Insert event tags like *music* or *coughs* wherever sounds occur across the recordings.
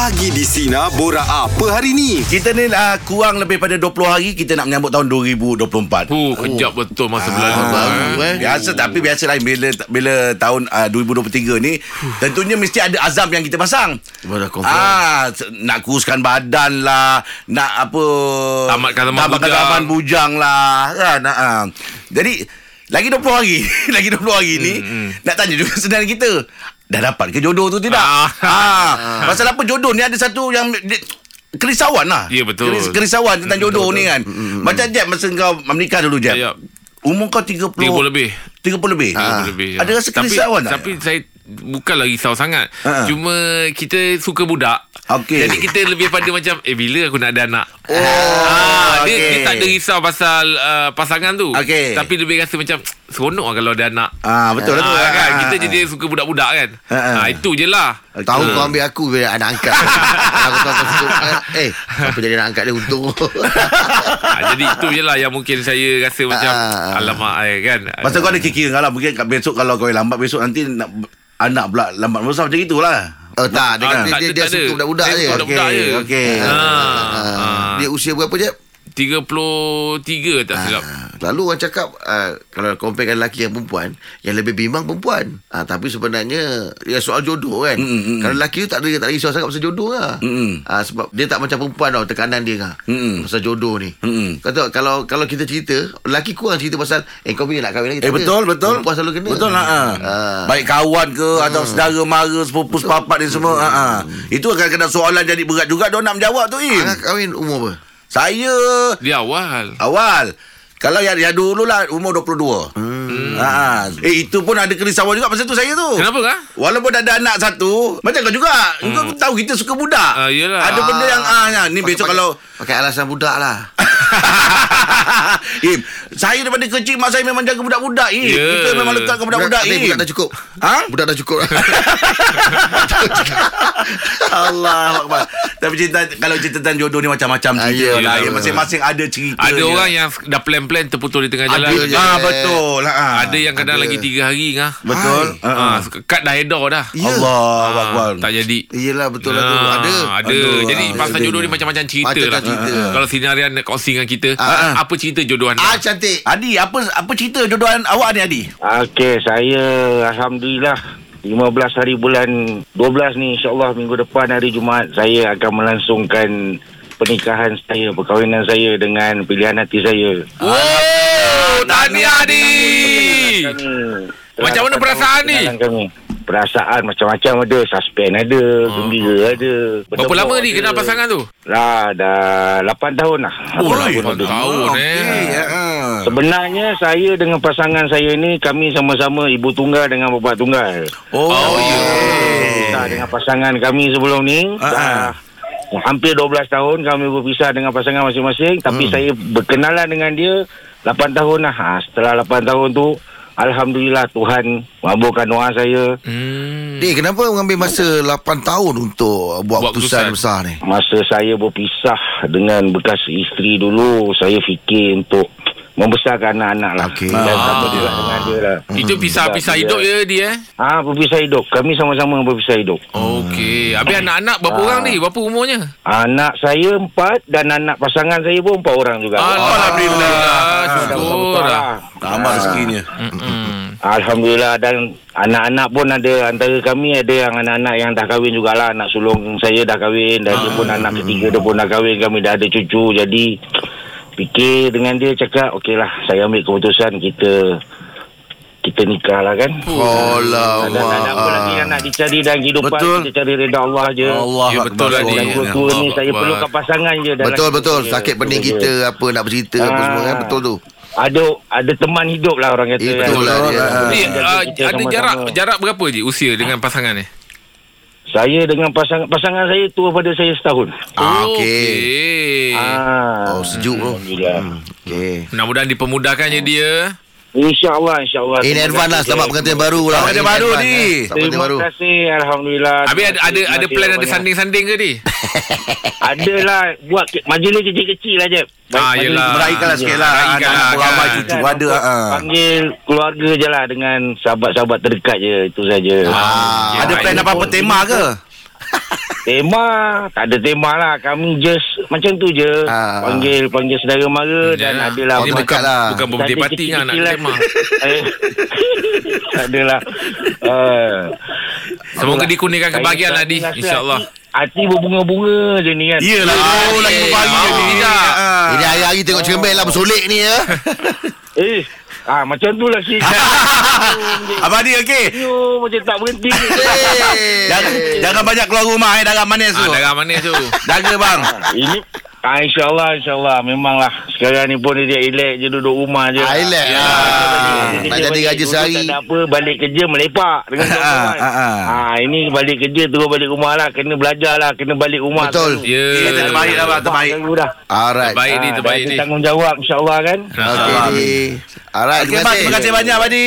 Pagi di Sina Bora apa hari ni? Kita ni uh, kurang lebih pada 20 hari kita nak menyambut tahun 2024. Huh, kejap betul masa berlalu. baru eh. Biasa tapi biasalah bila bila tahun uh, 2023 ni tentunya mesti ada azam yang kita pasang. Ah, nak kuruskan badan lah, nak apa Tamatkan zaman tamatkan bujang. zaman bujang lah kan. Ah. Jadi lagi 20 hari, *laughs* lagi 20 hari ni Hmm, nak tanya juga saudara kita. Dah dapat ke jodoh tu tidak? Ah. Ah. Pasal apa jodoh ni ada satu yang di- kerisauan lah. Ya, betul. Hmm, Keris- kerisauan tentang jodoh ni kan. Macam Jeb masa kau menikah dulu Jeb. Ya, ya. Umur kau 30 30 lebih. 30 lebih. 30 lebih. ya. Ada rasa kerisauan tak? Tapi saya bukanlah risau sangat. Ha. Cuma kita suka budak. Okey. Jadi kita lebih pada *laughs* macam eh bila aku nak ada anak. Oh, Ah, dia, okey. dia tak ada risau pasal uh, pasangan tu. Okey. Tapi lebih rasa macam seronok lah kalau ada anak. Ah betul lah tu. Ah, kan? Ah, Kita ah, jadi suka budak-budak kan. Ha, ha. Ah, itu je lah. Tahu kau ambil aku bila anak angkat. *laughs* aku tahu kau suka. Eh, apa jadi anak angkat dia untung. *laughs* ah, jadi itu je lah yang mungkin saya rasa macam Ah. alamak eh, kan. Pasal kau ada kira lah Mungkin besok Kalau kau lambat besok Nanti nak Anak pula lambat besar Macam itulah Oh tak, dia, Ah, kata tak dia, ada, dia tak suka budak-budak Dia je. budak-budak Okey, je. okey. Ah, Ah, ah. Dia usia berapa je? 33 tak silap. Lalu orang cakap uh, kalau comparekan lelaki yang perempuan yang lebih bimbang perempuan. Ah tapi sebenarnya dia soal jodoh kan. Mm, mm, mm. Kalau lelaki tu tak ada tak ada risau sangat pasal jodoh lah. Mm, mm. Ah sebab dia tak macam perempuan tau tekanan dia kan. Mm, mm. Pasal jodoh ni. Mm, mm. Kata kalau kalau kita cerita lelaki kurang cerita pasal eh kau bila nak kahwin lagi Eh tak ada. betul betul. Perempuan selalu kena. Betul lah. Ha. Ah. Baik kawan ke atau saudara mara sepupu sepapat ni semua. Ha. ha. Itu kadang-kadang soalan jadi berat juga dia nak menjawab tu Im. Anak kahwin umur apa? Saya Dia awal. awal kalau yang, yang dulu lah umur 22. Hmm. Ha. Eh itu pun ada kerisauan juga pasal tu saya tu. Kenapa kah? Walaupun ada anak satu Macam kau juga hmm. Kau tahu kita suka budak yelah. Ada benda yang ah, ya, Ni besok Pakai- kalau pakai alasan budak lah. *laughs* *laughs* Im Saya daripada kecil Mak saya memang jaga budak-budak Im Ya. Kita memang lekat ke budak-budak Budak, Im budak dah cukup. Ha? Budak dah cukup. *laughs* Allah Akbar. Tapi cerita Kalau cerita tentang jodoh ni Macam-macam Ah, cerita ya, lah. ya, Ya, Masing-masing ada cerita Ada dia. orang yang dah plan-plan terputus di tengah ada, jalan. je. ah, Betul ah. Ada yang kadang Ada. lagi 3 hari ngah. Betul Hai. Ah, Ah, kad dah edor dah. Ya. Allah Ah, Akbar tak jadi. Iyalah betul lah tu. Ah, Ada. Ada. Aduh, Jadi pasal jodoh ni macam-macam cerita lah. cerita. Kalau sinarian nak kongsi dengan kita, Ah, apa cerita jodoh anda? Ah cantik. Adi apa apa cerita jodohan awak ni Adi Okey, saya Alhamdulillah 15 hari bulan 12 ni insyaAllah minggu depan hari Jumaat saya akan melangsungkan pernikahan saya, perkahwinan saya dengan pilihan hati saya. Oh, tahniah Adi. Macam mana perasaan ni? Kami. Perasaan macam-macam ada, suspend ada, gembira ada. Berapa lama ni kenal pasangan tu? Lah, dah 8 tahun lah. Oh, 8 lapan ada. tahun eh. Okey, ah. Sebenarnya saya dengan pasangan saya ni kami sama-sama ibu tunggal dengan bapa tunggal. Oh, Oh, ya. Berpisah dengan pasangan kami sebelum ni Ah, dah hampir 12 tahun kami berpisah dengan pasangan masing-masing tapi Hmm. saya berkenalan dengan dia 8 tahun lah. Ha, setelah 8 tahun tu Alhamdulillah Tuhan mabulkan doa saya. Hmm. Dik, kenapa mengambil masa 8 tahun untuk buat, Buat keputusan keputusan. besar ni? Masa saya berpisah dengan bekas isteri dulu saya fikir untuk membesarkan anak-anak lah. Okey. Dan Ah. sama juga dengan dia lah. Itu pisah-pisah Dia- hidup je dia eh? Ah, berpisah hidup. Kami sama-sama berpisah hidup. Okey. Habis anak-anak berapa Ah. orang ni? Berapa umurnya? Anak saya empat dan anak pasangan saya pun empat orang juga. Alhamdulillah. Ah, dah Syukur lah. Tambah rezekinya. Alhamdulillah dan anak-anak pun ada antara kami ada yang anak-anak yang dah kahwin jugalah anak sulung saya dah kahwin dan dia pun anak ketiga dia pun dah kahwin kami dah ada cucu jadi fikir dengan dia cakap okeylah saya ambil keputusan kita kita nikah lah kan Alamak. dan tak ada apa lagi yang nak dicari dalam kehidupan Betul. kita cari reda Allah je Allah Ya, betul lah ni. dan Ya. tua-tua ni Allah saya perlukan pasangan je dalam Betul betul saya. sakit pening kita apa nak bercerita apa Ah. semua kan betul tu. ada ada teman hidup lah orang kata Eh, betul lah dia. Kita uh, kita ada sama-sama. jarak jarak berapa je usia dengan pasangan ni? Saya dengan pasangan pasangan saya tua pada saya setahun. Ah, okey. Okey. Ah. Oh sejuk tu. Alhamdulillah. Okey. Mudah-mudahan dipermudahkannya dia. InsyaAllah, insyaAllah. In advance lah selamat pengantin baru lah. Selamat pengantin In baru, eh. Selamat pengantin Terima baru. kasih, Alhamdulillah. Habis ada ada ada plan ada sanding-sanding ke ni? *laughs* Adalah buat majlis kecil-kecil lah je. Ah, yelah. Meraihkanlah sikit lah Meraihkan Anak lah, ramai kan. cucu ada ah. Panggil keluarga je lah dengan sahabat-sahabat terdekat je. Itu saja. Ah, Ada Ya, plan baik. apa-apa tema ke? Tema Tak ada tema lah Kami just Macam tu je Ah. Panggil Panggil saudara mara Dan Ya. adalah Oh, Dia dekat bukan, lah. bukan birthday Tadi party kan nak kecil-kecilan. tema. Eh. *laughs* Tak adalah uh, Semoga dikurniakan kebahagiaan lah, Di. InsyaAllah. Hati berbunga-bunga je ni kan Yelah Oh lagi eh, berbahagia mau ni tidak? Ah. Ini hari-hari tengok cermin lah bersolek ni ya. Eh Ah macam tu lah si *laughs* Abang Adi okey Yo, macam tak berhenti ni. *laughs* jangan, jangan banyak keluar rumah eh Darah manis tu Ah, darah manis tu. Jaga bang Ah, Ini Ah, InsyaAllah, insyaAllah. Memanglah. Sekarang ni pun dia relax je duduk rumah je. Ah, relax. Ya. Ah, Dia nak kerja jadi raja sehari. Tak ada apa, balik kerja melepak dengan kawan-kawan. Ah, ah, ah. Ah, ini balik kerja terus balik rumah lah. Kena belajar lah. Kena balik rumah. Betul. Ya. Ya, terbaik lah bang Terbaik dah. Alright. Terbaik ni, Ah, terbaik ni. tanggungjawab insyaAllah kan. Okey di. Alright, Okey bang Terima kasih banyak Abang Adi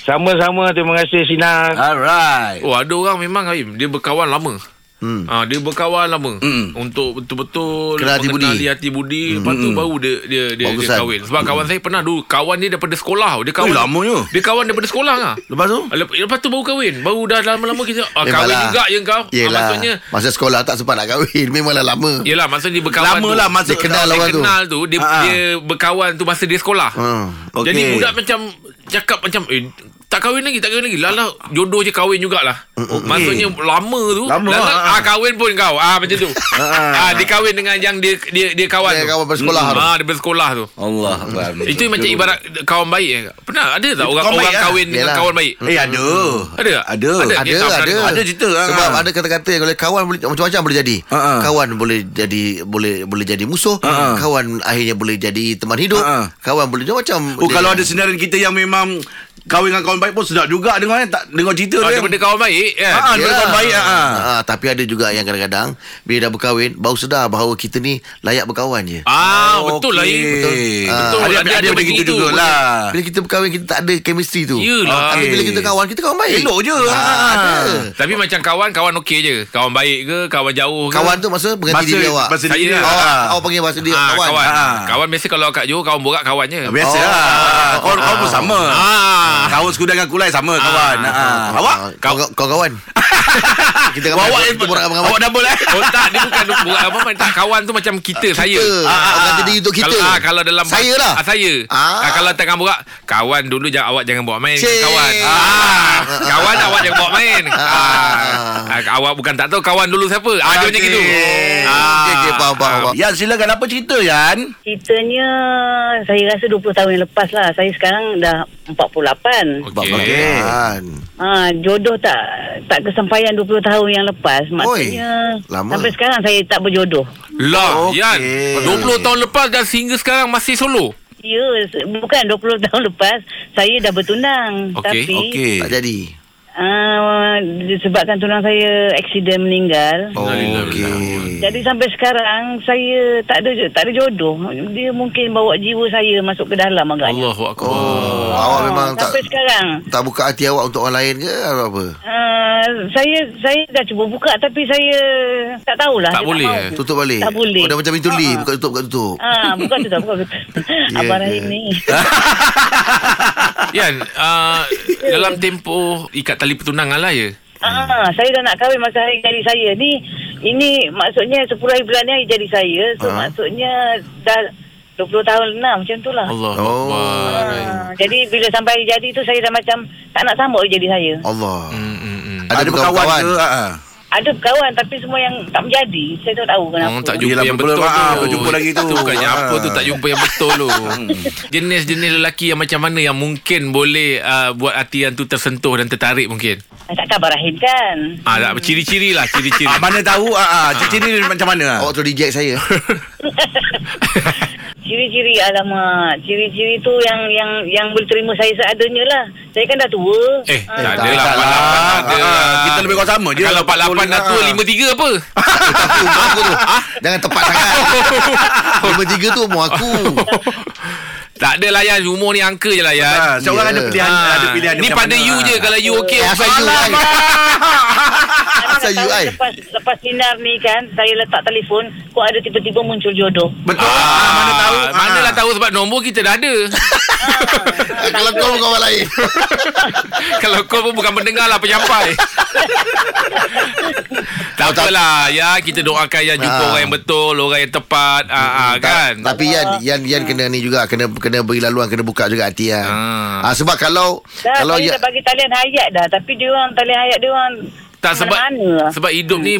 Sama-sama. Terima kasih Sinar. Alright Oh ada orang memang Haim Dia berkawan lama Hmm. Ah dia berkawan lama Hmm. untuk betul-betul Kenal hati budi. hati budi. Lepas tu baru dia dia dia, dia kahwin. Sebab kawan saya pernah dulu kawan dia daripada sekolah. Dia kawan Ui, lamanya. Dia kawan daripada sekolah ah. Lepas tu Lepas, lepas tu baru kahwin. Baru dah lama-lama kita ah, kahwin Memanglah. juga je kau. Ah, Yelah. maksudnya Masa sekolah tak sempat nak kahwin. *laughs* Memanglah lama. Yelah maksudnya dia berkawan Lama lah masa Dia kenal lawan tu. kenal tu dia, Ah, ah. dia berkawan tu masa dia sekolah. Hmm. Okey. Jadi budak macam cakap macam eh tak kahwin lagi tak kahwin lagi. Lala jodoh je kahwin jugalah. Okey. Maksudnya lama tu. Lama, Lala, ah, ah. ah, kahwin pun kau. Ah macam tu. *laughs* ah dia kahwin dengan yang dia dia dia kawan Dia tu. kawan bersekolah tu. Ah dia bersekolah tu. Allah. Itu macam ibarat kawan baik eh. Pernah ada tak orang Kawan orang lah. kahwin dengan Yelah. kawan baik? Eh ada Ada? Ada Ada. Ada, ada. Ada cerita, ah. Sebab ada kata-kata yang kalau kawan boleh macam-macam boleh jadi. Ah, ah. Kawan boleh jadi boleh boleh jadi musuh. Ah, ah. Kawan akhirnya boleh jadi teman hidup. Ah, ah. Kawan boleh macam. Oh kalau ada senarai kita yang memang um, Kahwin dengan kawan baik pun sedap juga dengar eh. Tak dengar cerita Ah, dia daripada kawan baik kan. Ah, ah, daripada kawan baik ah. Ah, tapi ada juga yang kadang-kadang bila dah berkahwin baru sedar bahawa kita ni layak berkawan je. Ah betul lah Okey. Im. Betul. Betul. Ada Ada- ada, ada ada begitu pun. jugalah. Bila kita berkahwin kita tak ada chemistry tu. Yelah. Tapi Okey. bila kita kawan kita kawan baik. Elok je. Ah, Ah. ada. Tapi macam kawan Kawan okey je Kawan baik ke Kawan jauh ke Kawan tu masa Masa- berganti diri awak. masa dia Oh, ah. awak panggil bahasa dia Ah, kawan. kawan. Kawan biasa kalau kat Johor kawan borak kawan je. Biasa Oh. lah Kau kau pun sama Ah. Kawan sekuda dengan kulai sama kawan Ah. Awak Kau kau kawan. kita Awak kawan. *laughs* yang Kita borak dengan Awak double eh Oh tak Dia bukan borak apa apa Tak kawan tu macam kita, Saya Kita. Ah, ah, ah. diri untuk kita. Kalau, ah, kalau dalam Saya lah. ah, Saya Ah. ah. Kalau tengah borak Kawan dulu jangan, Awak jangan bawa main Cik. Kawan ah. Kawan awak jangan bawa main ah. Ah, Awak bukan tak tahu Kawan dulu siapa ah, Dia macam gitu Okey, okey, faham, faham, faham. Yan silakan apa cerita Yan Ceritanya saya rasa 20 tahun yang lepas lah. Saya sekarang dah 48. Okey. Okey. Kan. Ha, jodoh tak tak kesampaian 20 tahun yang lepas. Maksudnya lama. sampai sekarang saya tak berjodoh. Lah Okey. Yan 20 tahun lepas Dan sehingga sekarang Masih solo Ya, se- bukan 20 tahun lepas saya dah bertunang. Okey, Tapi Okey Tak jadi. Uh, disebabkan tunang saya aksiden meninggal. Oh, okey. Jadi sampai sekarang saya tak ada tak ada jodoh. Dia mungkin bawa jiwa saya masuk ke dalam agaknya. Allahu Akbar Oh, awak memang tak sampai sekarang. tak buka hati awak untuk orang lain ke atau apa? Uh, saya saya dah cuba buka tapi saya tak tahulah. Tak boleh, eh? Tutup balik. Tak boleh. Oh, dah macam pintu lift, Ah. buka tutup buka tutup. Ah, bukan tu tak bukan tu. *laughs* Ya, Abang ya. Rahim ni. *laughs* Yan uh, Dalam tempoh Ikat tali pertunangan lah ya ah, saya dah nak kahwin masa hari jadi saya ni. Ini maksudnya 10 hari bulan ni hari jadi saya. So Ah. maksudnya dah 20 tahun lah macam tu lah. Allah Oh. Ah, jadi bila sampai hari jadi tu saya dah macam tak nak sambut jadi saya. Allah. Hmm, hmm, hmm. Ada berkawan kawan ke Ah, ah. Ada kawan tapi semua yang tak menjadi. Saya tak tahu kenapa. Orang tak jumpa Yelah, yang belum- betul ah, tu. jumpa lagi tu. Bukannya Ah. apa tu tak jumpa yang betul tu. *laughs* Jenis-jenis lelaki yang macam mana yang mungkin boleh uh, buat hati yang tu tersentuh dan tertarik mungkin. Tak Abang Rahim kan. Ah, tak, ciri-ciri lah, ciri-ciri. Ah, mana tahu ah, ah, ciri-ciri ni macam mana Awak tu reject saya. *laughs* Ciri-ciri alamak, ciri-ciri tu yang yang yang boleh terima saya seadanya lah. Saya kan dah tua. Eh, Ah. tak tak ada lah. tak 48 lah. ada. Ah, kita lebih kurang sama je. Kalau 48 dah tua, Ah. 53 apa? *laughs* Tapi umur aku tu. Jangan tepat sangat. *laughs* Lima tiga tu umur aku. Tak ada layan Umur ni angka je layan Ah, seorang Ya. ada pilihan Ah, ada pilihan Ni pada mana. you je Kalau you okey Eh, asal you. Asal you. Lepas, lepas sinar ni kan, saya letak telefon, kok ada tiba-tiba muncul jodoh. Betul. Ah, mana tahu. Ah, Manalah tahu sebab nombor kita dah ada *laughs* Kalau kau bukan orang lain. *laughs* Kalau kau pun bukan pendengar lah Penyampai *laughs* Tak apalah Ya kita doakan Yang jumpa Ah. orang yang betul Orang yang tepat ah, ah, Kan Ta- Tapi Yan, Yan, Yan kena ni juga kena kena beri laluan kena buka juga hati Yan. Ah. Ah. sebab kalau Dah, kalau saya ya, dah bagi talian hayat dah. Tapi dia orang talian hayat dia orang Tak sebab mana-mana lah. Sebab hidup ni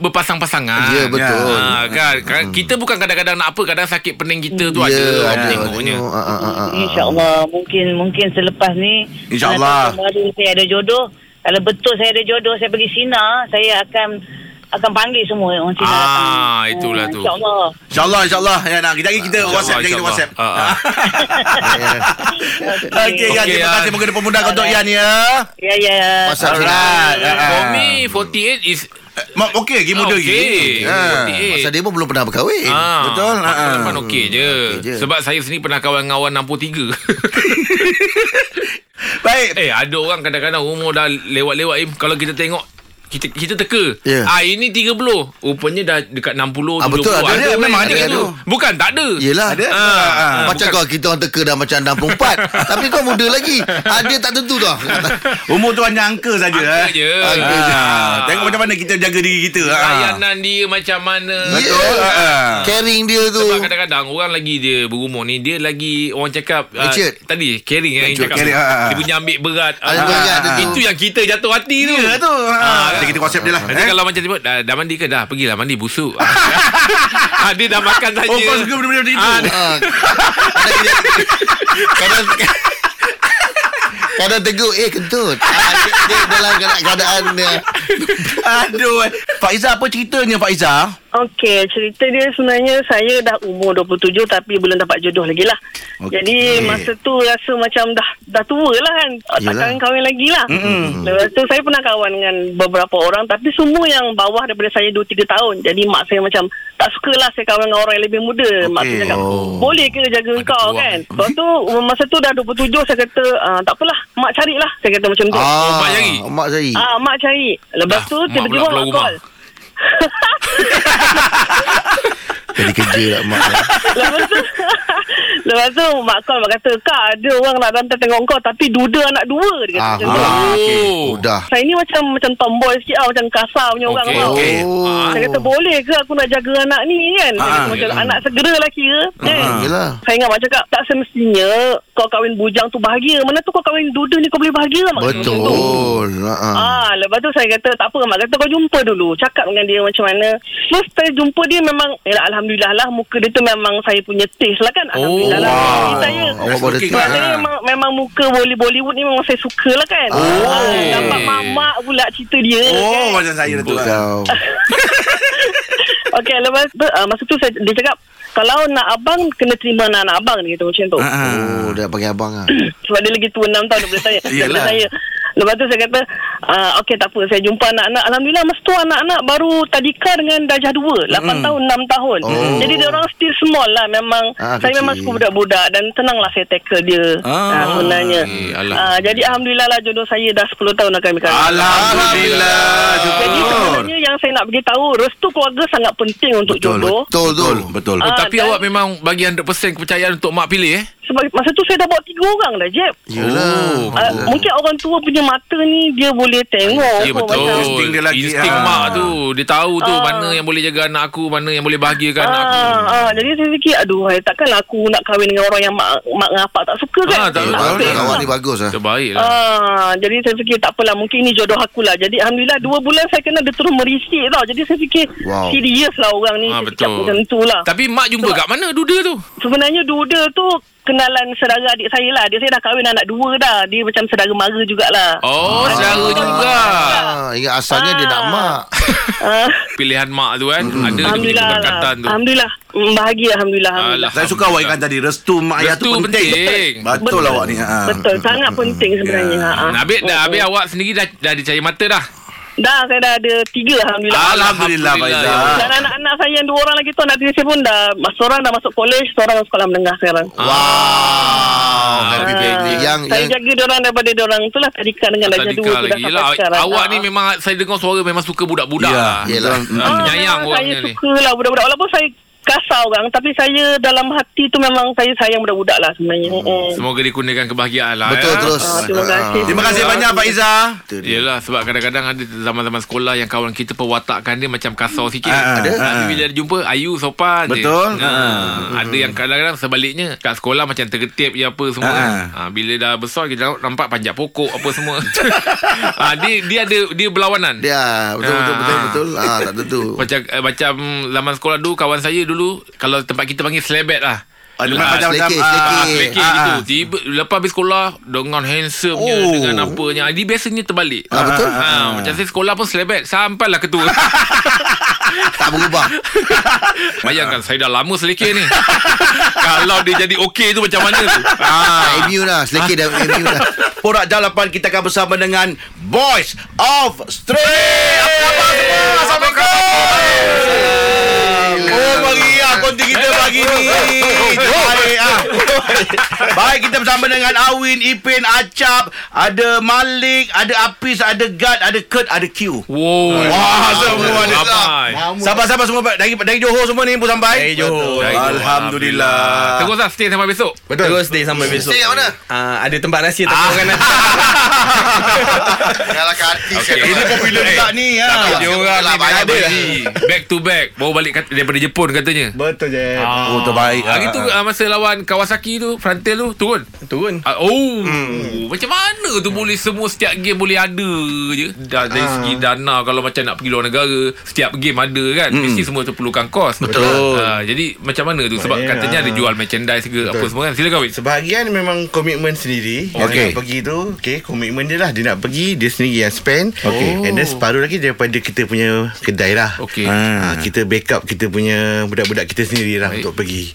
Berpasang-pasangan Ya betul. Ah, kan, kan kita bukan kadang-kadang nak apa kadang sakit pening kita tu Ya, ada orang ada. tengoknya Tengok, ah, ah, ah, ah. InsyaAllah Mungkin mungkin selepas ni InsyaAllah. kalau Baru saya ada jodoh Kalau betul saya ada jodoh Saya pergi sinar Saya akan Akan panggil semua orang sinar Ah, datang. itulah Hmm, tu. InsyaAllah InsyaAllah insyaAllah ya nak kita lagi kita WhatsApp kita. WhatsApp. Ah, ah. *laughs* Okey Yan Okey, terima Yan. kasih mungkin pemudahkan untuk Yan ya. Ya ya WhatsApp Alright. For me 48 is Mak okey lagi muda lagi. Okay Ah. 48 Pasal dia pun belum pernah berkahwin. Ah, Betul, ah, ah. Memang okey je. Okey je. Sebab saya sendiri pernah kawan dengan kawan 63. *laughs* Baik. eh, ada orang kadang-kadang umur dah lewat-lewat Im. Kalau kita tengok kita kita teka. Ya. Ah ini 30. Rupanya dah dekat 60 Ah, 70. betul, ada. ada Memang memang ada ada tu. tu. Bukan tak ada. Yelah. Ada? Ah, Ah. Macam kau kita orang teka dah macam 64 *laughs* Tapi kau muda lagi Ada tak tentu tau *laughs* Umur tu hanya angka saja. Angka eh. je. Angka je. Ah, Tengok macam mana kita jaga diri kita. ah. Layanan dia macam mana. Betul. Ya. ah. Caring dia tu Sebab kadang-kadang orang lagi dia berumur ni dia lagi orang cakap Richard. tadi caring yang Richard, cakap caring, ah, dia punya ambil berat Ah, ah, itu yang kita jatuh hati tu Ya tu. Ah, kan? Nanti kita WhatsApp dia lah. Nanti eh. kalau macam tiba dah, dah mandi ke dah pergilah mandi busuk. ah, *laughs* dia dah makan saja. Oh, kau suka benda-benda macam itu? Ah, Ah, Kadang Kadang tegur Eh kentut ah, dia, dia dalam keadaan, dia. Aduh. eh. Pak Izzah apa ceritanya Pak Izzah? Okey, cerita dia sebenarnya saya dah umur 27 tapi belum dapat jodoh lagi lah. Okay. Jadi masa tu rasa macam dah dah tua lah kan. Tak Yelah. kahwin-kahwin lagi lah. Mm-mm. Lepas tu saya pernah kawan dengan beberapa orang tapi semua yang bawah daripada saya 2-3 tahun. Jadi mak saya macam tak sukalah saya kahwin dengan orang yang lebih muda. Mak saya cakap, Oh. boleh ke jaga Ada engkau peluang. kan? Lepas tu masa tu dah 27 saya kata, ah, tak apalah mak carilah. Saya kata macam tu. Ah, mak cari? Mak cari Ah, mak cari. Lepas Dah, tu tiba-tiba mak rumah. Call. *laughs* Jadi kerja lah mak Lepas tu *laughs* Lepas tu Mak call mak kata Kak ada orang nak rantai tengok kau Tapi duda anak dua Dia kata Ah, macam tu ah. Oh. Udah Saya ni macam Macam tomboy sikit lah Macam kasar punya orang Okey, tau. okey. Oh. Saya kata boleh ke aku nak jaga anak ni kan Ah, kata macam anak segera lah kira kan Yelah Saya ingat mak cakap Tak semestinya Kau kahwin bujang tu bahagia Mana tu kau kahwin duda ni Kau boleh bahagia mak macam tu. Betul ah, ah. Ah, lepas tu saya kata tak apa mak kata kau jumpa dulu. Cakap dengan dia macam mana. First saya jumpa dia memang yalah, alhamdulillah lah muka dia tu memang saya punya taste lah kan. Alhamdulillah lah. wow. Saya. Boleh Ah. saya memang, memang muka Bolly Bollywood ni memang saya suka lah kan. Oh. Ah, dapat mamak pula cerita dia. Oh, kan. macam saya tu. lah. *laughs* Okey, lepas tu uh, masa tu saya, dia cakap kalau nak abang kena terima anak-anak abang dia kata macam tu. Ah. Oh dah panggil abang ah. *clears throat* Sebab dia lagi tua 6 tahun daripada saya. daripada Yelah. saya. Lepas tu saya kata, uh, okey tak apa, saya jumpa anak-anak. Alhamdulillah masa tu anak-anak baru tadika dengan darjah 2. 8 Mm. tahun, 6 tahun. Oh. Jadi dia orang still small lah. Memang, Ah, saya kecil. memang suka budak-budak dan senanglah saya tackle dia. Ah, Ah, sebenarnya. okey. Alah. Ah, jadi Alhamdulillah lah jodoh saya dah 10 tahun dah kami kahwin. Alhamdulillah. Jadi sebenarnya yang saya nak beritahu, restu keluarga sangat penting untuk Betul, jodoh. Betul tu Betul, betul. Ah, Tapi dan- awak memang bagi 100% kepercayaan untuk mak pilih eh? Sebab masa tu saya dah bawa tiga orang dah, Jeb. Yelah Oh. Uh, mungkin orang tua punya mata ni dia boleh tengok Ya betul macam Insting dia lagi, Insting ah. mak tu Dia tahu tu Ah. Mana yang boleh jaga anak aku Mana yang boleh bahagiakan anak aku Ah, ah, jadi saya fikir aduh hai, takkanlah aku nak kahwin dengan orang yang mak mak ngapak tak suka kan. Ah, tak Nak betul. fail. Kawan ni bagus lah Terbaik lah Ah, jadi saya fikir tak apalah mungkin ini jodoh aku lah. Jadi alhamdulillah dua bulan saya kena dia terus merisik tau. Jadi saya fikir Wow. serius lah orang ni saya betul. macam tu lah. Tapi mak jumpa kat mana duda tu Sebenarnya duda tu kenalan saudara adik saya lah. Dia saya dah kahwin anak dua dah. Dia macam saudara mara jugalah. Oh saudara juga ah, Ingat asalnya dia nak Ah. mak *laughs* Ah, Pilihan mak tu kan Ada dia punya alhamdulillah lah. tu Alhamdulillah. Mm, Bahagia alhamdulillah. alhamdulillah. Saya suka awak ikan tadi Restu mak ayah tu penting penting. Betul awak ni ha. Betul, sangat penting sebenarnya. Ya. Ha, ha. Habis dah habis awak sendiri dah dah dicari mata dah Dah saya dah ada tiga Alhamdulillah. Alhamdulillah Faizal. Dan anak-anak saya yang dua orang lagi tu Anak tiri saya pun dah Seorang dah masuk college Seorang sekolah menengah sekarang. Wow. Happy birthday Yang Saya yang jaga diorang daripada diorang tu lah Tadika dengan darjah Tadika dua tu dah lagi. sampai Yelah sekarang. awak Ah. ni memang Saya dengar suara memang suka budak-budak Ya, lah. Yelah. Ah, Penyayang Ah, orangnya Saya ni. suka lah budak-budak. Walaupun saya kasar orang Tapi saya dalam hati tu memang Saya sayang budak-budak lah sebenarnya hmm. Semoga dikurniakan kebahagiaan lah Betul ya. terus Ah, terima kasih. Terima kasih banyak Pak Iza Yelah sebab kadang-kadang ada zaman-zaman sekolah yang kawan kita perwatakkan dia macam kasar sikit. Ah, ada. ah, Tapi ah. bila dia jumpa ayu sopan je. Betul. Ha, ada yang kadang-kadang sebaliknya kat sekolah macam tergetip je apa semua. Ah, Ha, bila dah besar kita nampak panjat pokok apa semua. ha, *laughs* dia dia ada dia berlawanan. Dia Betul betul Ah, betul ah. betul Ah tak tentu *laughs* Macam eh, macam zaman sekolah dulu kawan saya dulu kalau tempat kita panggil selebet lah. Ah, Ah, macam- selekeh, ah, selekeh. Ah, selekeh Ah, gitu. ah. Tiba, lepas habis sekolah dengan handsome-nya Oh. dengan apanya. Dia biasanya terbalik. Ah, betul. Ha, macam saya sekolah pun selebet sampailah ketua. *laughs* Tak berubah *laughs* Bayangkan saya dah lama selekeh ni. *laughs* Kalau dia jadi okey tu macam mana tu? Ha. MU lah Selekeh dah MU lah Porak Jalapan kita akan bersama dengan Boys of Street. Apa khabar semua? Assalamualaikum. Oh, meriah konti kita pagi ni. Baik ah. Baik kita bersama dengan Awin, Ipin, Acap, ada Malik, ada Apis, ada Gad, ada Kurt, ada Q. Wow. Wah, semua ada. Sabar-sabar semua dari dari Johor semua ni pun sampai. Dari Johor. Alhamdulillah. Terus lah stay sampai besok. Betul. Terus stay sampai besok. Stay kat mana? Ah, ada tempat rahsia *laughs* tak tahu kan nanti. Janganlah ke artis Okey, kan. Ini popular juga ni ya. Takut dia orang Lah, ni ada. beli. Back to back. Baru balik kat- daripada Jepun katanya. Betul je. Ah. Oh, terbaik. Hari tu ah, masa lawan Kawasaki tu, Frontier tu turun. Turun. Ah, oh, macam mana tu boleh semua setiap game boleh ada je. Da, dari segi dana kalau macam nak pergi luar negara, setiap game ada kan. Mesti semua tu perlukan kos. Betul. Ah, jadi macam mana tu sebab Baik, katanya ah. ada jual merchandise ke apa semua kan. Silakan Wid. Sebahagian memang komitmen sendiri Yang Okey. nak pergi tu Okay Komitmen dia lah Dia nak pergi Dia sendiri yang spend Okey. And then separuh lagi Daripada kita punya Kedai lah Okey. ha, Kita backup Kita punya Budak-budak kita sendiri lah Baik. Untuk pergi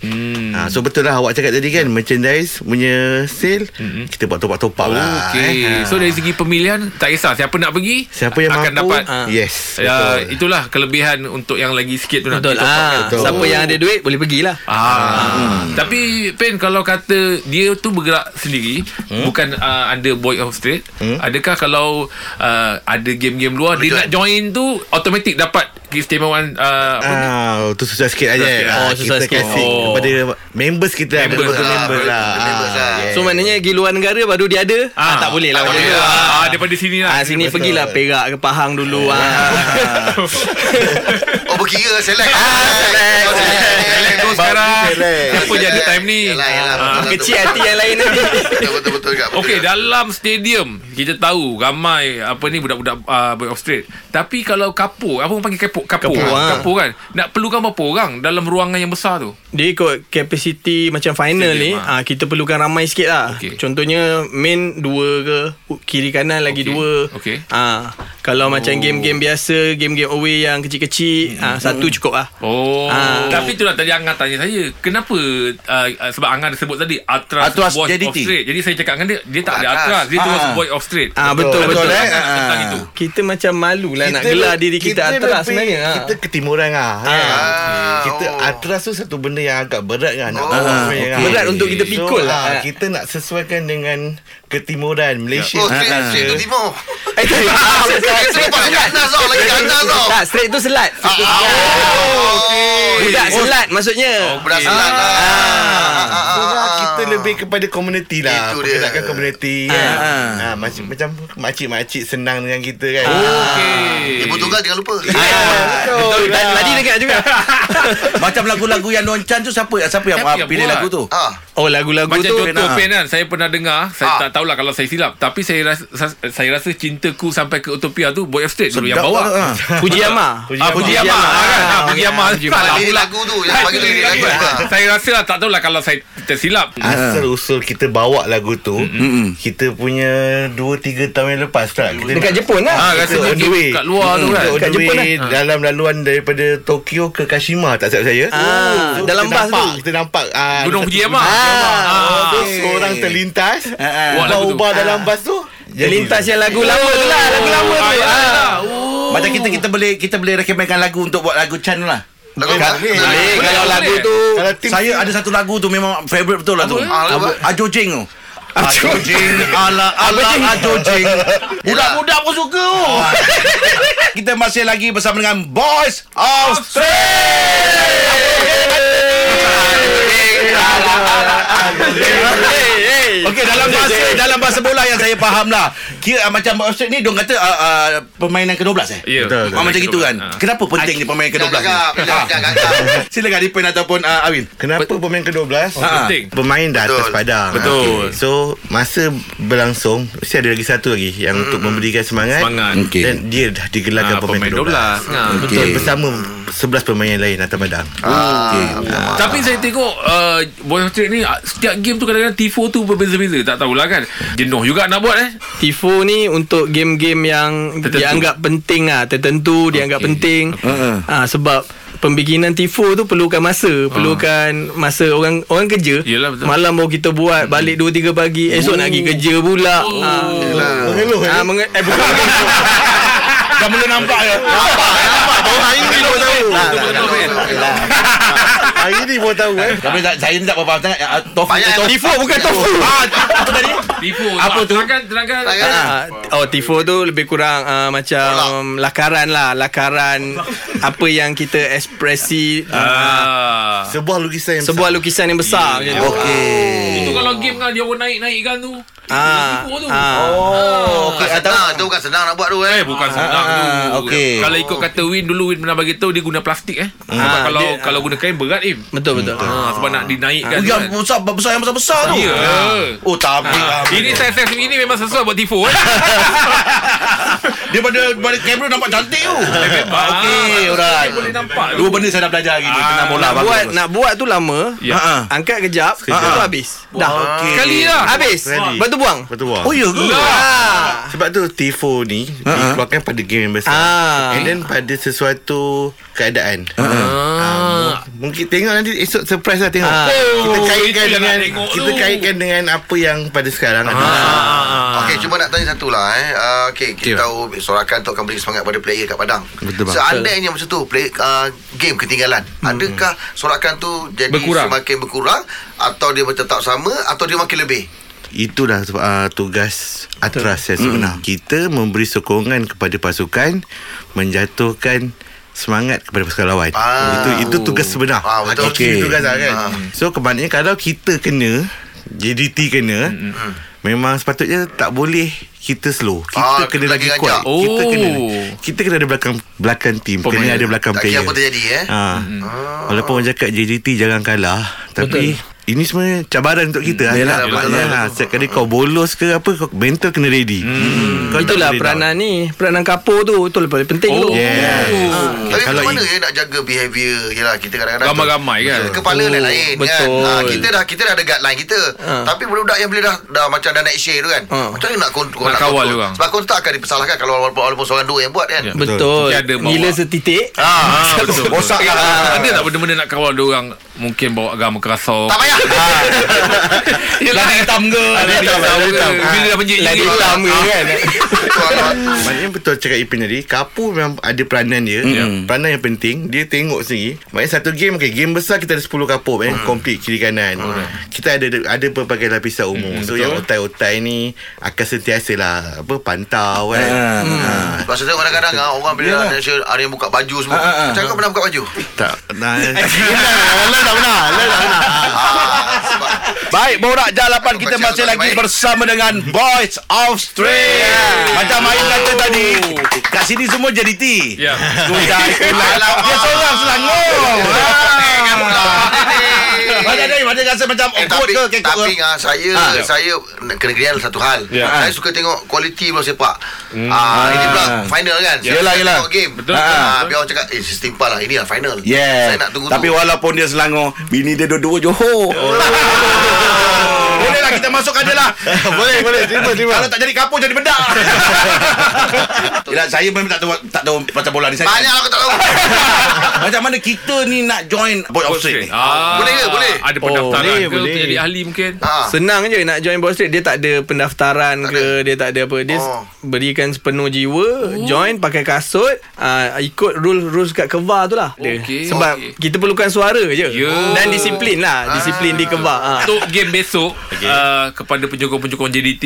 ha, So betul lah Awak cakap tadi kan Merchandise Punya sale Kita buat top-up-top up lah Okey. eh. So dari segi pemilihan tak kisah siapa nak pergi Siapa yang akan mampu dapat Ah. Yes Ya, betul. itulah kelebihan untuk yang lagi sikit tu nak Betul. up kan. Ah, Betul. siapa yang ada duit boleh pergilah. Ah. Tapi Pen kalau kata dia tu bergerak sendiri hmm? bukan uh, under Boy of Street, hmm? adakah kalau uh, ada game-game luar dia nak join tu automatik dapat keistimewaan uh, apa ni? Ah, tu susah sikit aja. Susah sikit. Ah, Oh, susah kita sikit. kasih Oh. kepada members kita lah, Members lah, members betul, lah. members lah. Ah, So maknanya pergi luar negara baru dia ada. Ah, tak boleh lah Tak macam boleh tu. lah. Ah, Ah, daripada sini lah. Ah, sini Betul. pergilah Perak ke Pahang dulu. Ah. *laughs* Oh berkira select select. Oh, Select tu sekarang. Siapa je ada time ni? Yalah, yalah, Ah. betul, Kecil hati yang lain nanti. *laughs* Betul betul betul kat Okey dalam stadium kita tahu ramai apa ni budak-budak uh, Boy of Street. Tapi kalau kapur, apa orang panggil kapur? Kapur, Kapur, ah. kapur kan. Nak perlukan berapa orang dalam ruangan yang besar tu? Dia ikut capacity macam final Stadium, ni ah. ah. Kita perlukan ramai sikit lah Okey. Contohnya main dua ke Kiri kanan lagi Okey. dua Okey. ah. Kalau macam game-game biasa Game-game away yang kecil-kecil ah, Satu cukup lah Oh. Ah. Tapi itulah tadi Angan tanya saya, kenapa uh, sebab Angan ada sebut tadi Atras, Atras Boy JDT. of Street. Jadi saya cakap dengan dia, dia tak ada Atras. Atras, dia terus Ah. Boy of Street. Ah betul Betul, betul. eh? Tentang Ah. itu. Kita macam malu lah nak gelar diri kita, atras lebih- sebenarnya. Ah. Kita ketimuran lah. Ah. Ah, Kita oh. atras tu satu benda yang agak berat kan. Nak Oh, ah, sebenarnya okey. Berat untuk kita pikul so, lah. ah, Kita nak sesuaikan dengan ketimuran Malaysia. Oh straight Ah, straight ah. tu timur Eh, tak, Straight ganas tau Lagi ganas tau tak, straight tu selat. Oh okey. Budak selat maksudnya. Budak selat lah Ah, ah, ah, ah, ah. kita lebih kepada komuniti lah Itu dia. Pergerakan komuniti kan Ah, ah. ah, macam, macam makcik-makcik senang dengan kita kan Okey. Ibu tunggal jangan lupa Betul. Dan tadi dengar juga. *laughs* Macam lagu-lagu yang Don Chan tu siapa siapa yang, Siapa ah, yang pilih buat? lagu tu? Ah. Oh lagu-lagu Macam tu contoh ah. Pen kan Saya pernah dengar Saya Ah. tak tahulah Kalau saya silap Tapi saya rasa Saya rasa cintaku Sampai ke Utopia tu Boy of Street dulu yang bawa *laughs* ah. Fujiyama. Ah, Fujiyama ah, kan? Ah, Fujiyama Fujiyama. Salah Lirik pula. lagu tu Yang bagi lirik lagu Ah. Saya rasa lah Tak tahulah Kalau saya tersilap Asal usul kita bawa lagu tu Kita punya 2-3 tahun yang lepas tak kita Dekat Jepun lah. Ah, Kita on the way. kat luar tu kan. Kita on Kat the Jepun way Dalam laluan daripada Tokyo ke Kashima Tak silap saya Ah, dalam kita bas nampak, tu. Kita nampak ah, Gunung Fujiyama. Ah, ah, okey. Seorang terlintas ah. Ubah-ubah dalam bas tu Terlintas yang lagu lama tu lah. Lagu lama tu. Ah, ya, Ah. ya. Oh. Macam kita kita boleh kita boleh rekomenkan lagu untuk buat lagu Chan lah. Lagu Kan? Boleh. Kalau lagu tu Kalau saya ada satu lagu tu memang favorite betul lah tu. Ajo Jing tu. Ajo Jing ala ala Ajo Jing. *laughs* Budak-budak pun suka tu. *laughs* Kita masih lagi bersama dengan Boys of Okey dalam bahasa dalam bahasa bola yang saya faham lah. Kira uh, macam Australia ni dong kata uh, uh, permainan ke-12 eh? Ya. Betul, betul. Macam itu kan. Ah. Kenapa penting ni permainan ke-12 ni? *laughs* Silakan Dipin ataupun uh, Awin. Kenapa pemain ke-12? Oh, penting. Pemain dah atas padang Betul. Okey. So Masa berlangsung Mesti ada lagi satu lagi Yang untuk memberikan semangat Semangat. Okey. Dan dia dah digelarkan Ah, pemain, pemain ke-12 12. Ah, Betul Okey. Bersama 11 pemain yang lain atas padang Okey. Tapi saya tengok uh, Boy Street ni Setiap game tu kadang-kadang Tifo tu berbeza-beza Tak tahulah kan. Jenuh juga nak buat eh. Tifo ni untuk game-game yang Tertentu. dianggap penting lah Tertentu dianggap penting. Uh-uh. ha, Sebab pembikinan Tifo tu perlukan masa Perlukan masa orang orang kerja. Yelah, betul. Malam baru kita buat Balik 2-3 pagi Esok nak pergi kerja pula. Oh. ha. Mengeluh Ha, menge- eh, bukan *laughs* Dah mula nampak ya. Baru hari ni baru tahu. Betul-betul Fin Hari ni baru tahu eh Tapi tak, saya ni tak apa-apa sangat. Uh, tofu. Banyak tofu. Tifo bukan tofu Ah, apa tadi? Tifo Apa tu? Terangkan Terangkan Terangkan. Ah, oh Tifo tu lebih kurang uh, macam lakaran lah lakaran apa yang kita ekspresi uh, Ah. Sebuah lukisan yang sebuah lukisan yang besar macam tu. Itu kalau game kan Dia orang naik-naikkan tu Ah, tu ah. Oh, Bukan okey. senang. Itu bukan senang nak buat tu Eh eh. bukan senang ah, tu okey. Kalau ikut kata Win Dulu Win pernah bagi tahu Dia guna plastik eh Ah, kalau dia- Kalau guna kain berat Im betul betul Ah, Sebab nak dinaikkan Oh, yang besar, besar yang besar-besar tu. Ya. Oh, tapi. ah, Ini saiz-saiz ini memang sesuai buat tifo eh. *laughs* Dia pada pada kamera nampak cantik tu. Ah, Okey, alright. Boleh nampak Dua benda saya dah belajar hari ni. Tentang bola nak buat nak buat tu lama Ya. Ha. angkat kejap tu habis dah Okey. Sekali lah. habis lepas tu buang Betul buang Oh, ya ke? ah. Sebab tu Tifo ni Dikeluarkan pada game yang besar Ah. And then pada sesuatu Keadaan Ah, Mungkin tengok nanti Esok surprise lah tengok Ah. Kita Oh, kaitkan dengan Kita tu. kaitkan dengan Apa yang pada sekarang ada Ah. Okey, cuma nak tanya satu lah eh. Uh, Okey, kita Okey. tahu sorakan tu akan beri semangat pada player kat padang. Betul, bang. Seandainya macam tu, play, uh, game ketinggalan. Adakah sorakan tu jadi Berkurang. semakin berkurang atau dia tetap sama atau dia makin lebih? Itulah uh, tugas Atras yang sebenar Kita memberi sokongan kepada pasukan Menjatuhkan semangat kepada pasukan lawan Ah. Itu itu tugas sebenar Ah, betul. Okey. tugas lah kan Ah. So kebanyakan kalau kita kena JDT kena Memang sepatutnya tak boleh kita slow. Kita Ah, kena lagi kuat. Kita Oh. kena kita kena ada belakang belakang tim, Pemain. kena ada belakang Tak player. kira apa terjadi eh. Ha. Walaupun orang cakap JDT jangan kalah Tapi ini semua cabaran untuk kita Hmm, Yalah, betul, ha, Setiap kali kau bolos ke apa Kau mental kena ready hmm. kau tak Itulah peranan ni Peranan kapur tu Itu lebih penting Oh. tu Yeah. Tapi Kalau macam mana i- ya nak jaga behaviour Yelah kita kadang-kadang Ramai-ramai kan? Kepala Oh, lain-lain kan betul. ha, Kita dah kita dah ada guideline kita Ha. Tapi budak-budak yang bila dah, dah macam dah naik share tu kan Ha. Macam mana nak, kon- Nak kawal kontrol? orang. Sebab kau tak akan dipersalahkan Kalau walaupun, walaupun seorang dua yang buat kan Ya. Betul bawa- Gila setitik Ah, *laughs* betul. Bosak Eh, lah. Ada tak benda-benda nak kawal dia orang Mungkin bawa agama kerasau Tak payah Yelah hitam ke? Ada hitam. Bila dah menjadi Lagi hitam ke kan? Maknanya betul cakap Ipin tadi Kapu memang ada peranan dia. Peranan yang penting Dia tengok sendiri. Maknanya satu game okay, Game besar kita ada 10 kapur eh. Complete kiri kanan. Kita ada ada pelbagai lapisan umum So yang otai-otai ni Akan sentiasa lah Apa Pantau kan? Ah, ha. Lepas tu tengok kadang-kadang ah, Orang bila Ada yang buka baju semua Ah, ah, ah. Macam kau pernah buka baju? Tak. *laughs* Tak pernah. Tak pernah. ah, sebab Baik, Borak Jalapan kita Baca masih lagi baik. bersama dengan Boys of Street. Macam Ain kata tadi, kat sini semua jadi T. Ya. Sudah itulah. Dia seorang Selangor. *laughs* Macam ni, macam rasa macam Eh, awkward tapi, ke kekok tapi ke? ah, saya Ah. saya kena kena satu hal. Ya. Saya suka tengok kualiti bola sepak. Ah, ini pula final kan. Saya Yelah, yelah. Tengok game. Betul. Ah, biar orang cakap eh setimpal lah ini lah final. Yeah. Saya nak tunggu Tapi tu. walaupun dia Selangor, bini dia dua-dua Johor. *laughs* Bolehlah kita masuk aja lah. *laughs* Boleh boleh Terima terima Kalau tak jadi kapur jadi bedak. *laughs* Yelah, saya memang tak tahu tak tahu pasal bola ni. Saya banyak lah aku tak tahu. Macam mana kita ni nak join Boy of Street ni Ah, Boleh ke? Boleh? Ada pendaftaran boleh, ke boleh. untuk jadi ahli mungkin? Ha. Senang je nak join Boy Street Dia tak ada pendaftaran Tak ke ada. Dia tak ada apa Dia Oh. berikan sepenuh jiwa Join pakai kasut uh, Ikut rules-rules kat Keva tu lah. Okey, Sebab okey. kita perlukan suara je Ya. Dan disiplin lah Disiplin di Keva ha. Untuk game besok okay. uh, Kepada penyokong-penyokong JDT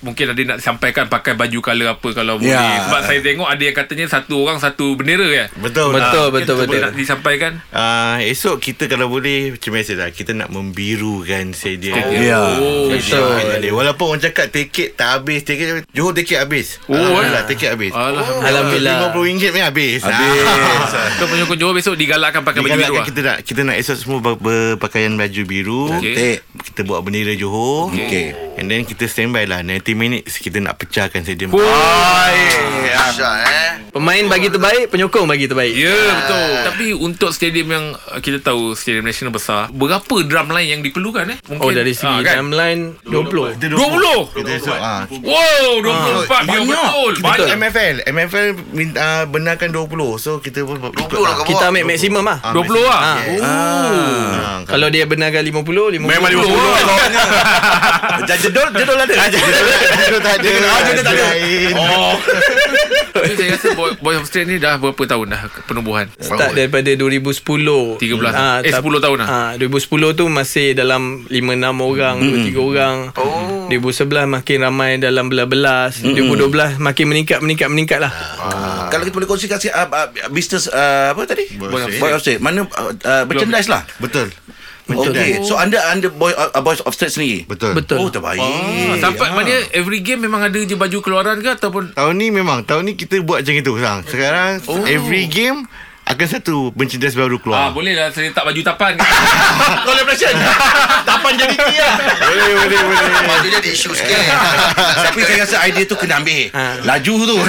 Mungkin ada nak sampaikan Pakai baju colour apa Kalau boleh Ya. Sebab saya tengok Ada yang katanya Satu orang satu bendera ya Betul. Betul, Ah, betul, mungkin betul. Nak disampaikan Uh, esok kita kalau boleh macam biasa lah kita nak membirukan stadium. Ya. Oh, Betul. Betul. Walaupun orang cakap tiket tak habis, tiket Johor tiket habis. Oh, Alhamdulillah eh? tiket habis. Alhamdulillah. RM50 ni habis. Habis. So penyokong Johor besok Digalakkan pakai baju biru Digalakkan kita nak kita nak esok semua ber- berpakaian baju biru. Okey. Kita buat bendera Johor. Okey. And then kita standby lah 90 minutes kita nak pecahkan stadium. Dahsyat eh. Pemain bagi terbaik Penyokong bagi terbaik. Ya betul. Tapi untuk stadium yang uh, Kita tahu Stadium nasional besar Berapa drum line yang diperlukan eh? Mungkin, Oh dari segi Ah, kan? timeline 20 Kita 20 Kita esok ah. Wow 24 Banyak betul. Kita Banyak. MFL MFL minta, uh, benarkan 20 So kita pun 20 lah Kita ambil maksimum lah. 20 lah? Ha. Ah, Kalau dia benarkan 50 50 Memang 50 lah Jedul Jedul ada Jedul tak ada Ah, jedul tak ada. Oh. *laughs* Tapi saya rasa Boy, Boy of Straight ni Dah berapa tahun dah Penubuhan Start daripada 2010 13. Ah, Eh, tap- 10 tahun lah. ah, 2010 tu masih dalam 5-6 orang 2-3 orang. Oh. 2011 makin ramai dalam belas-belas 2012 makin meningkat meningkat meningkat lah. Kalau kita boleh kongsikan sikit uh, uh, Bisnes uh, Apa tadi? Boy of Street Mana uh, uh, Merchandise lah? Betul Okay So anda anda Boy uh, Boys of Street sendiri? Betul. Betul. Oh terbaik. Ah, Sampai maknanya Every game memang ada je Baju keluaran ke Ataupun Tahun ni memang Tahun ni kita buat macam itu sekarang Sekarang Oh. Every game Akan satu Merchandise baru Ah, keluar boleh lah saya tak baju tapan. *laughs* Collaboration Tapan jadi dia Boleh boleh boleh Lepas tu jadi isu sikit. *laughs* Tapi saya rasa idea tu kena ambil Laju tu *laughs*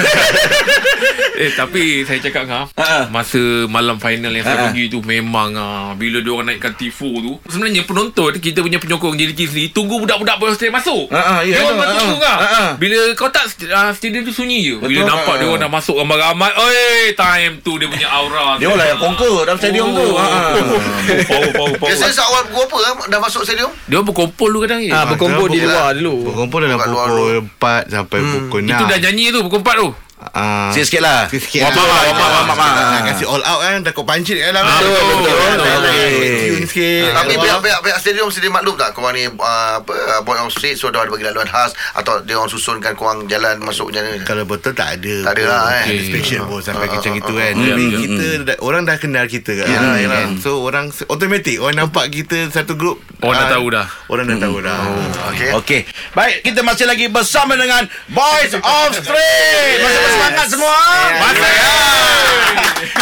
eh tapi saya cakap ngah, Ha-ha. masa malam final yang saya Ha-ha. pergi tu memang ah bila dia orang naikkan tifo tu sebenarnya penonton kita punya penyokong JDT sendiri tunggu budak-budak Boy Australia masuk. Ha-ha, ya, dia orang ha-ha. tunggu ngah. Ha-ha. Bila kau tak uh, stadium tu sunyi je. Bila Betul, nampak ha-ha. dia orang dah masuk ramai-ramai, oi time tu dia punya aura. Dia orang lah yang conquer Dalam stadium tu Oh. Ha, ha. Power, power, power. Biasanya seawal pukul apa ah, dah masuk stadium? Dia orang berkumpul dulu kadang eh. ah, berkumpul di Berkumpul luar dulu Berkumpul dalam pukul 4 Sampai pukul 6 Itu dah nyanyi tu pukul 4 tu. Ah, Sikit-sikit lah. Sikit-sikit Warm up lah. Warm up warm up, Ah, ah. Kasi all out kan Takut pancit kan dalam betul, betul. Tune sikit Tapi pihak pihak pihak stadium sedia maklum tak? Korang ni uh, apa uh, Boy of Street so dia ada bagi laluan khas atau dia orang susunkan korang jalan masuk macam mana? Kalau betul tak ada. Tak ada lah, eh. Ada special pun Sampai Ah, macam ah, itu ah, kan. ah. Tapi Ya, kita dah- Orang dah kenal kita kan kan? So orang Automatik Orang nampak kita Satu grup Orang dah ah, tahu dah. Orang dah tahu dah. Okey. Okey. Baik Kita masih lagi bersama dengan Boys of Street Masih bersemangat semua. Masih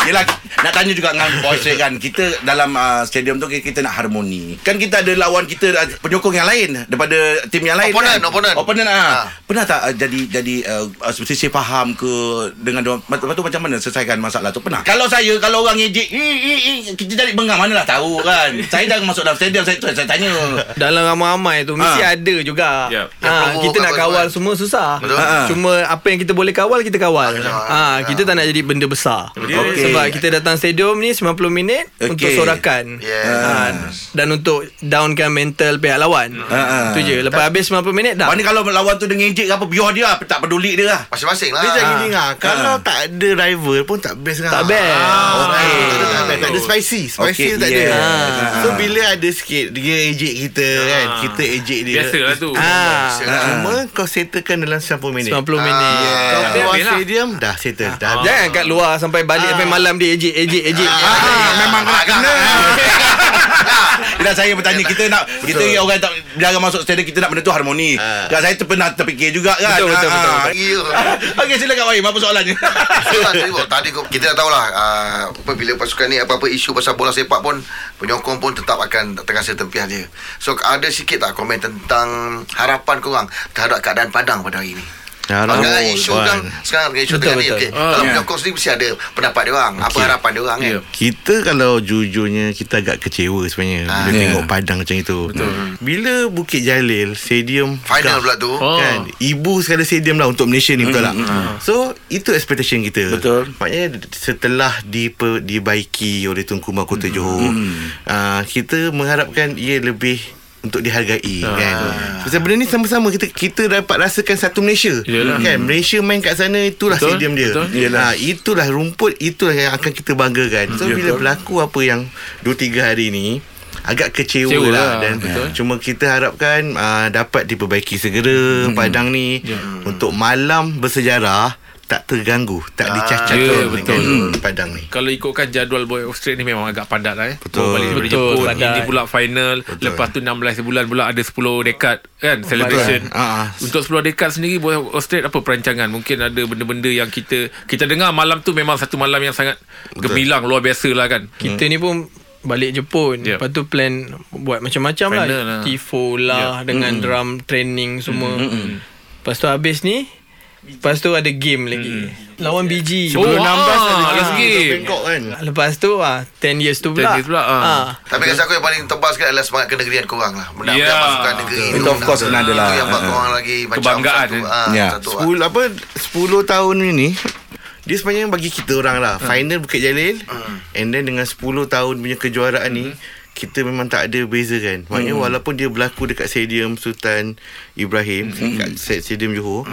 Yelah Nak tanya juga dengan Boys Street kan Kita dalam uh, stadium tu Kita nak harmoni Kan kita ada lawan kita uh, Penyokong yang lain Daripada tim yang lain Opponent, kan? opponent. Opponent ah. Ah. Pernah tak uh, jadi jadi uh, uh, Sisi faham ke Dengan diorang Lepas tu macam mana Selesaikan masalah tu Pernah Kalau saya Kalau orang ngejek "Ih, ih, ih," Kita jadi bengang Mana lah tahu kan *laughs* Saya dah masuk dalam stadium Saya, saya tanya dalam ramai-ramai tu mesti Ah. ada juga. Yep. Ha, Yang kita nak kawal tu, semua susah. Betul. Ah. Cuma apa yang kita boleh kawal kita kawal. Ah. Ha, kita tak nak jadi benda besar. Okey. Sebab kita datang stadium ni 90 minit Okey. untuk sorakan. Yes. Ha, dan untuk downkan mental pihak lawan. Ah. Itu je. Lepas habis 90 minit dah. Mana kalau lawan tu dia ngejek ke apa Biar dia Tak peduli dia lah Masing-masing lah. Dia macam gini lah Kalau tak ada rival pun tak best lah Tak best. Ah. Tak ada, tak ada spicy Spicy Okey, tak ada yeah. Ah. So bila ada sikit Dia ejek kita kan Kita ejek dia Biasalah tu. Ah, Cuma kau settlekan dalam 90 minit 90 minit. Kau Habis keluar habis lah. stadium Dah settle Dah habis. Jangan kat luar sampai balik sampai malam dia ejek ejek ejek. Ah, memang kena kena. *laughs* Dah saya bertanya kita nak kita yang orang tak jangan masuk stadium kita nak benda tu harmoni. Ah. Kan saya tu pernah terfikir juga kan. Betul, betul, Ah, betul, ah. Ya. *laughs* Okey silakan Wahim apa soalannya? Tadi, kita dah tahulah uh, apa bila pasukan ni apa-apa isu pasal bola sepak pun penyokong pun tetap akan terasa tempiah dia. So ada sikit tak komen tentang harapan korang terhadap keadaan padang pada hari ini? Ya, Kalau dengan betul, isu Wan. kan Sekarang dengan isu Betul, tengah ni okay. Ah, Kalau ya. penyokong sendiri Mesti ada pendapat dia orang Apa harapan dia orang kan Ya. Kita kalau jujurnya kita agak kecewa sebenarnya Ah. bila Ya. tengok Padang macam itu. Betul. Bila Bukit Jalil stadium Final pula tu Oh. Kan Ibu sekali stadium lah Untuk Malaysia ni Betul tak So itu expectation kita Betul. Maknanya setelah diper, Dibaiki oleh Tunku Mahkota Johor uh, Kita mengharapkan Ia lebih untuk dihargai Ah. kan. Sebab benda ni sama-sama kita kita dapat rasakan satu Malaysia. Yelah. Kan Malaysia main kat sana itulah Betul, stadium dia. betul. Ha, itulah rumput itulah yang akan kita banggakan. So bila berlaku apa yang 2 3 hari ni agak kecewa Kecewa lah lah, dan betul. cuma kita harapkan uh, dapat diperbaiki segera Padang ni Ya. untuk malam bersejarah tak terganggu, tak Ah, dicacatkan ya, dengan betul. Padang ni. Kalau ikutkan jadual Boy of Straight ni memang agak padat lah eh. Betul. Bawa balik Betul, Jepun, padat. ini pula final, lepas tu 16 bulan pula ada 10 dekad kan celebration. Ah, ah. Untuk 10 dekad sendiri Boy of Straight apa perancangan? Mungkin ada benda-benda yang kita kita dengar malam tu memang satu malam yang sangat gemilang luar biasa lah kan. Kita ni pun balik Jepun Ya. Lepas tu plan Buat macam-macam lah Final lah. Tifo lah Dengan drum training semua Lepas tu habis ni Lepas tu ada game lagi Lawan BG Oh, Sebelum 16 ah, ada last game. Bangkok kan. Lepas tu ah 10 years tu pula 10 years pula, ah. ah. Tapi rasa aku yang paling tebal sekali adalah semangat kenegerian korang lah. Benda Ya. yeah. masukkan negeri Itu of course kena ada lah. Itu yang buat Ah. korang lagi macam Kebanggaan, satu, eh. ah, Ya. satu, ah. 10 apa 10 tahun ini dia sebenarnya bagi kita orang lah final Bukit Jalil and then dengan 10 tahun punya kejuaraan ni kita memang tak ada beza kan Maknanya walaupun dia berlaku dekat stadium Sultan Ibrahim Kat stadium Johor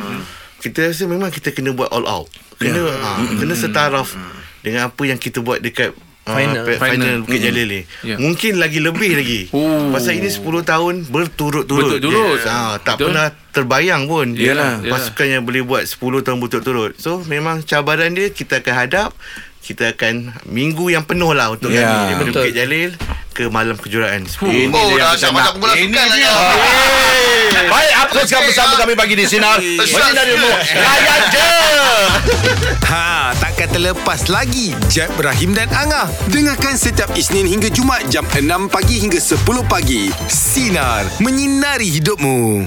Kita rasa memang kita kena buat all out Kena ha, Kena setaraf Dengan apa yang kita buat dekat ah, Final. pe- final, Final. Bukit Jalil ni Ya. Mungkin lagi lebih lagi *coughs* Oh. Pasal ini 10 tahun Berturut-turut Berturut-turut. Yes. ha, Tak Betul. pernah terbayang pun yelah. Pasukan yang boleh buat 10 tahun berturut-turut So memang cabaran dia Kita akan hadap Kita akan Minggu yang penuh lah Untuk Ya. kami Daripada Betul. Bukit Jalil Ke malam kejuaraan Ini Oh, dia yang nak. sukan lah ya. *laughs* Baik, apa sekarang bersama kami pagi di Sinar. Bagi dari mu. Layan *laughs* je. *laughs* Ha, takkan terlepas lagi Jeb, Ibrahim dan Angah. Dengarkan setiap Isnin hingga Jumaat jam 6 pagi hingga 10 pagi. Sinar, menyinari hidupmu.